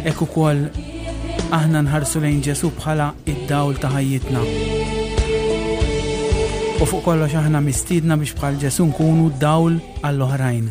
Hekk ukoll aħna nħarsu lejn Ġesu bħala id-dawl ta' ħajjitna. U fuq kollox aħna mistiedna biex bħal Ġesu nkunu dawl għall-oħrajn.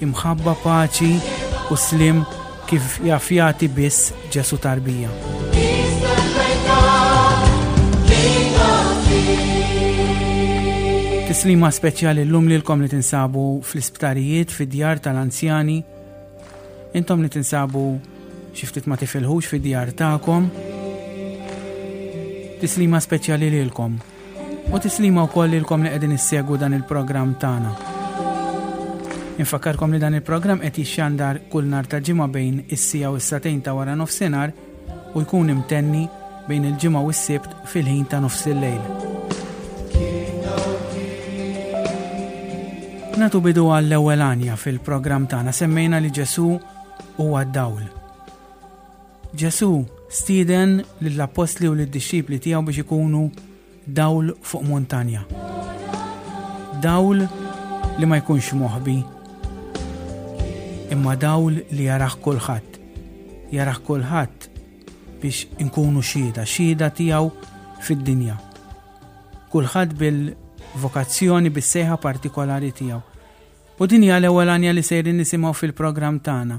Imħabba, paċi u sliem kif jaf jagħti biss Ġesu tarbija. Tislima speċjali l-lum lilkom li tinsabu fl-isptarijiet, fid-djar tal-anzjani, intom li tinsabu xiftit ma tifilħux fid-djar ta'kom. Tislima speċjali lilkom. U tislima wkoll lilkom li qegħdin issegwu dan il-programm tagħna. Infakkarkom li dan il-programm qed jixxandar kull nar ta' ġimgħa bejn is-sija u s-satejn ta' wara nofsinhar u jkun imtenni bejn il-ġimgħa u s-sibt fil-ħin ta' nofs il-lejl. Natu bidu għall ewwel għanja fil-programm tagħna semmejna li Ġesu huwa d-dawl. Ġesù stieden lill-appostli u lid-dixxipli tiegħu biex ikunu dawl fuq montanja. Dawl li ma jkunx moħbi, imma dawl li jaraħ kulħadd. Jaraħ kulħadd biex inkunu xhieda, xhieda tiegħu fid-dinja. Kulħadd bil-vokazzjoni bis-sejħa partikolari tiegħu. U din hija l-ewwel għanja li sejrin nisimgħu fil-programm tagħna.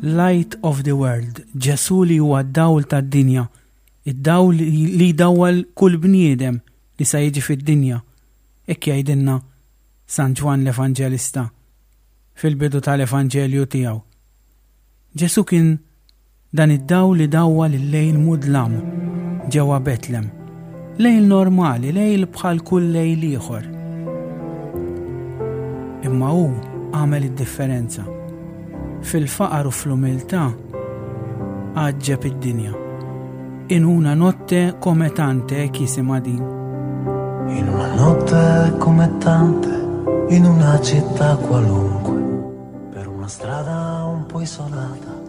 Light of the World, Ġesu li huwa d-dawl tad-dinja, id-dawl li jdawwal kull bniedem li sa jiġi fid-dinja, hekk jgħidilna San Ġwann l-Evanġelista fil-bidu tal-Evanġelju tiegħu. Ġesu kien Dan id-dawl li dawwa l-lejl mudlam ġewwa Betlem. Lejl normali, lejl bħal kull lejl ieħor. Imma hu għamel id-differenza. Fil-faqar u fl-umiltà għaġġeb id-dinja. In una notte come tante, chi si ma din. In una notte come tante, in una città qualunque, per una strada un po' isolata.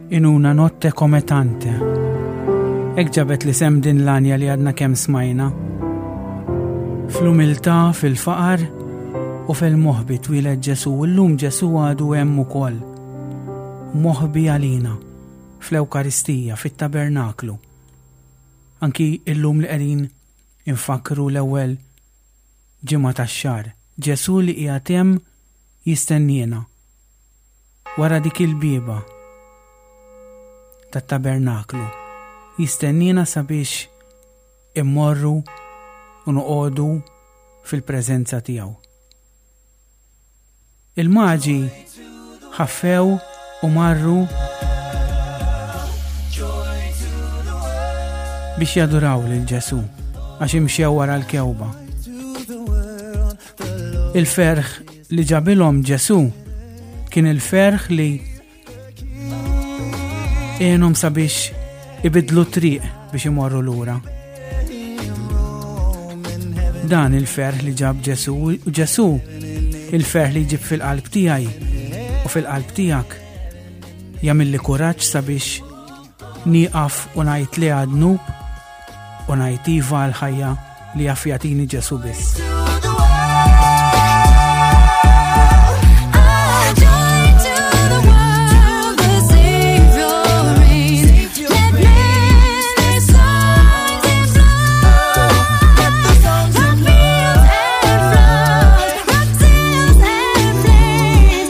In una notte come tante. Ek ġabet li sem din l-anja li għadna kem smajna. Fl-umiltà, fil-faqar u fil-moħbi twiled Ġesu, l-lum Ġesu għadu hemm ukoll. Moħbi għalina, fl-Ewkaristija, fit-tabernaklu. Anki l-lum li qegħdin infakru l-ewwel ġimgħa tax-xar. Ġesu li qiegħed hemm jistenniena Wara dik il-bieba tat-tabernaklu jistenniena sabiex immorru u noqogħdu fil-preżenza tiegħu. Il-maġi ħaffew u marru biex jaduraw lil Ġesu għax imxew wara l-kewba. Il-ferħ li ġabilhom Ġesu kien il-ferħ li għenhom sabiex ibidlu triq biex imorru lura. Dan il-ferħ li ġab Ġesu, Ġesu il-ferħ li ġib fil-qalb tiegħi u fil-qalb tiegħek jamilli kuraġġ sabiex Nieqaf u ngħid le għad-dnub u ngħid iva għal ħajja li jaf jagħtini Ġesu biss.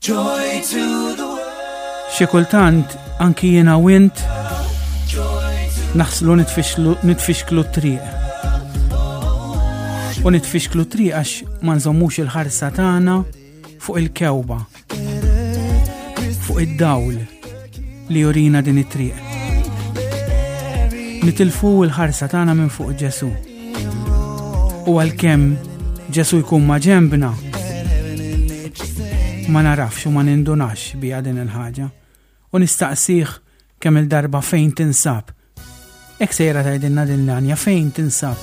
Joy to the world. Xi kultant anki jiena u int naħslu nitfixklu t-triq. U nitfixklu t-triq għax ma nżommux il-ħarsa tagħna fuq il-kewba. Fuq id-dawl li jurina din it-triq. Nitilfu l-ħarsa tagħna minn fuq Ġesu. U għalkemm Ġesu jkun ma' ġembna, ma narafx u ma nindunax bi din il-ħaġa. U nistaqsih kemm il-darba fejn tinsab. Ek sejra tajdinna din l-għanja fejn tinsab.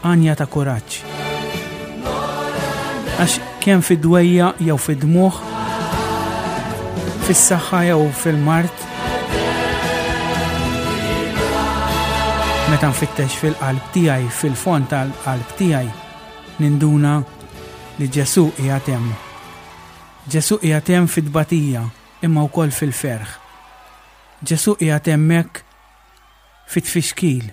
Għanja ta' kuraġġ. Għax kemm fid-dwejja jew fid-dmuħ, fis-saħħa jew fil-mart, meta nfittex fil-qalb tiegħi, fil-fond tal-qalb tiegħi, ninduna li Ġesu qiegħed hemm. Ġesu qiegħed hemm fit-tbatija, imma wkoll fil-ferħ. Ġesu qiegħed hemmhekk fit-tfixkil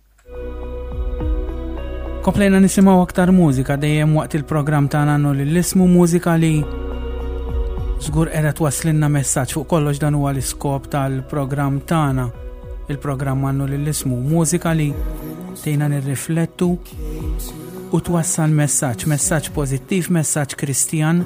Komplejna nisimgħu aktar mużika dejjem waqt il-programm ta' nannu lill-ismu mużika li żgur qeret waslinna messaġġ fuq kollox dan huwa l-iskop tal-programm tagħna. Il-programm għandu lill-ismu mużika li tejna nirriflettu u twassal messaġġ, messaġġ pożittiv, messaġġ Kristjan.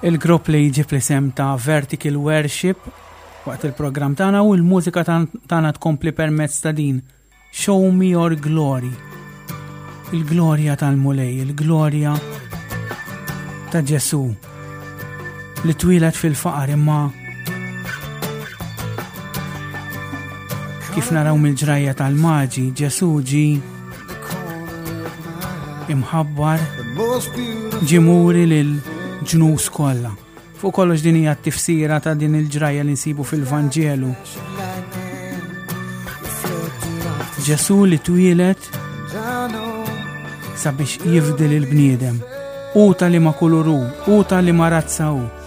Il-grupp li jġib l-isem ta' Vertical Worship waqt il-programm tagħna u l-mużika tagħna tkompli permezz ta' din Show Me Your Glory. Il-glorja tal-Mulej, il-glorja ta' Ġesu li twilet fil-faqar imma kif naraw mill-ġrajja tal-maġi, Ġesu ġi imħabbar ġimuri lil ġnus kollha. Fuq kollox din hija t-tifsira ta' din il-ġrajja li nsibu fil-Vanġelu. Ġesu li twilet sabiex jifdil il-bniedem. U tal-li ma kuluru, u tal-li ma razzaw.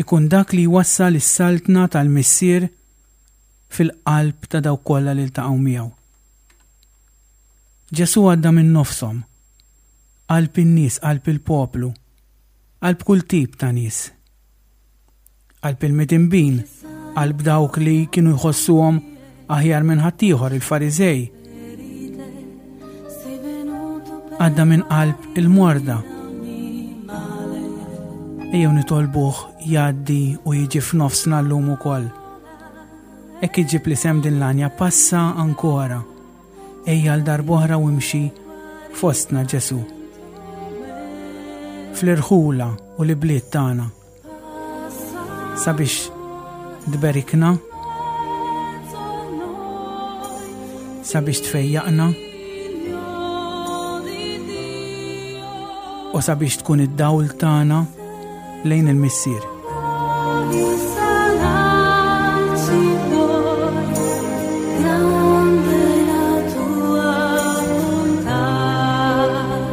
ikun dak li jwassal is-Saltna tal-Missier fil-qalb ta' dawk kollha li ltaqgħu miegħu. Ġesù għadda minn nofshom, qalb in-nies, qalb il-poplu, qalb kull tip ta' nies. Qalb il-midinbin, qalb dawk li kienu jħossuhom Aħjar minn ħaddieħor il-Fariżej. Għadda minn qalb il-morda. Ejjew nitolbuh jgħaddi u jiġi f'nofsna llum ukoll. Hekk iġib li sem din l-anja passa ankora. Ejja l darbohra u imxi fostna Ġesu. Fl-irħula u li bliet tagħna. Sabiex tberikna, sabiex tfejjaqna, u sabiex tkun id-dawl tagħna lejn il-missier.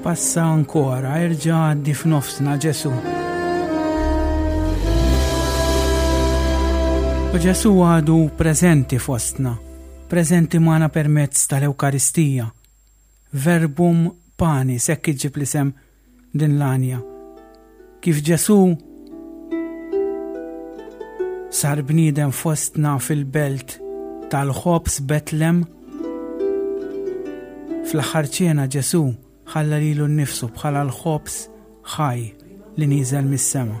Passa ankora, erġa' għaddi f'nofsna, Ġesu'. U Ġesu' għadu preżenti fostna, preżenti magħna permezz tal-Ewkaristija. Verbum pani, sekk iġib l-isem din l-għanja. Kif Ġesù sar bniedem fostna fil-belt tal-ħobż Betlem, fl-aħħar ċena Ġesù ħalla lilu nnifsu bħala l-ħobż ħaj li nieżel mis-sema.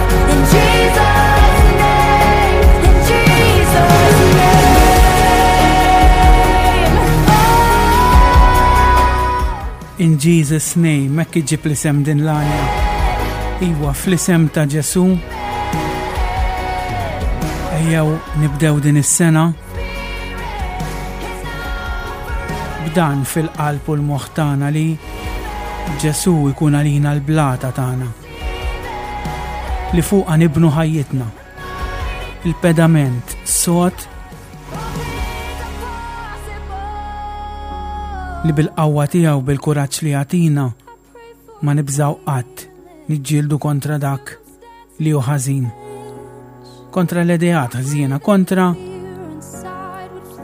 In Jesus name, mekk iġib l-isem din l-għanja. Iwa, fl-isem ta' Ġesu. Ejjew nibdew din is-sena. B'dan fil-qalb u l-moħtana li Ġesu jkun għalina l-blata tagħna. li fuqha nibnu ħajjitna. Il-pedament sod li bil-qawwa tiegħu bil-kuraġġ li jagħtina ma nibżaw qatt niġġieldu kontra dak li hu ħażin. Kontra l-ideat ħżiena, kontra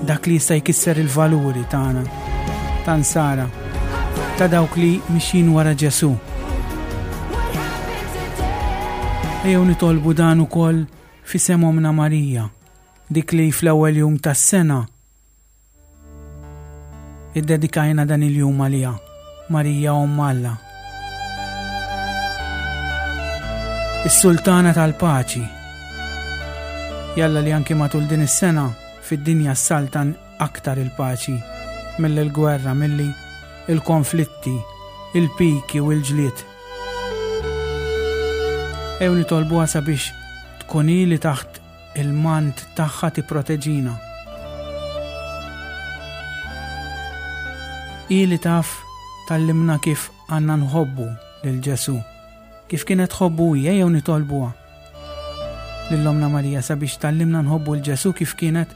dak li jista' jkisser il-valuri tagħna ta' nsara ta' dawk li mixin wara Ġesu. Ejjew nitolbu dan ukoll fi semomna Marija, dik li fl-ewwel jum tas-sena Iddedikajna dan il-jum għaliha, Marija Omm Alla. Is-Sultana tal-Paċi. Jalla li anki matul din is-sena fid-dinja s-saltan aktar il-paċi mill-gwerra, milli il-konflitti, il-piki u l-ġlied. Ew nitolbu għasa biex tkun li taħt Il-mant tagħha tipproteġina. Hi li taf tallimna kif għandna nħobbu lil Ġesù, kif kienet tħobbu hija jew nitolbuha. Lil Omna Marija sabiex tallimna nħobbu l Ġesù kif kienet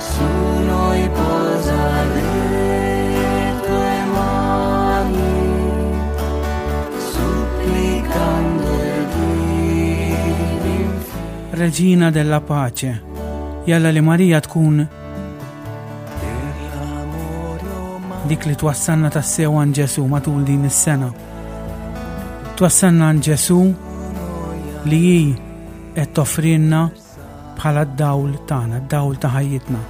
Regina della Pace. Jalla li Marija tkun dik li twassanna ta' sew għan Ġesu matul din is-sena. Twassanna għan Ġesu li hi qed toffrinna Bħala d-dawl tagħna, d-dawl ta' ħajjitna.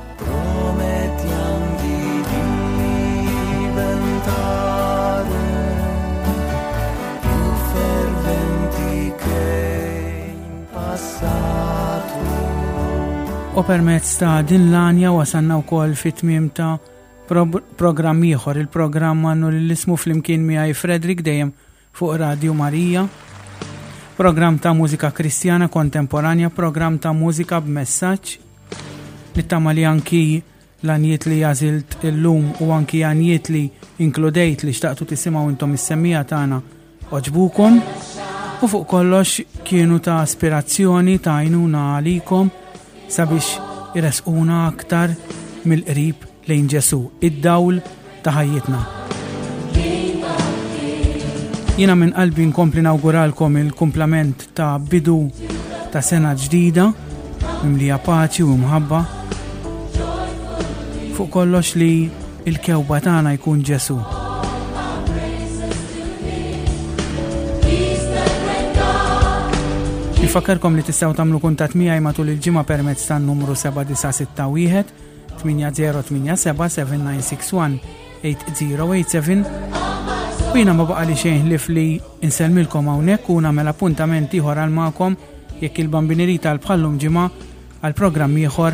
U permezz ta' din l-anja wasanna wkoll fit-tmiem ta' programm ieħor, il-programm għannu l-ismu flimkien miegħi Frederick dejjem Fuq Radio Marija, programm ta' mużika kristjana kontemporanja, programm ta' mużika b'messaġġ. Nittama li anki l-anjiet li jażilt illum u anki anjiet li inkludejt li xtaqtu tisimgħu intom is-semmija tagħna oġbukom u fuq kollox kienu ta' aspirazzjoni ta' għajnuna għalikom Sabiex iressquna aktar mill-qrib lejn Ġesu, id-dawl ta' ħajjitna. Jiena minn qalbi nkompli nawguralkom il-kumplament ta' bidu ta' sena ġdida, mimlija paċi u mħabba. Fuq kollox li Il-kewba tagħna jkun Ġesu'. Nfakkarkom li tistgħu tagħmlu kuntatt miegħi matul il-ġimgħa permezz tan-numru 7961 8087 7961 8087 u jiena ma baqa' li xejn ħlif li insellmilkom hawnhekk u nagħmel appuntament ieħor għal magħkom jekk il-bambineri tal-bħallum ġimgħa għal programm ieħor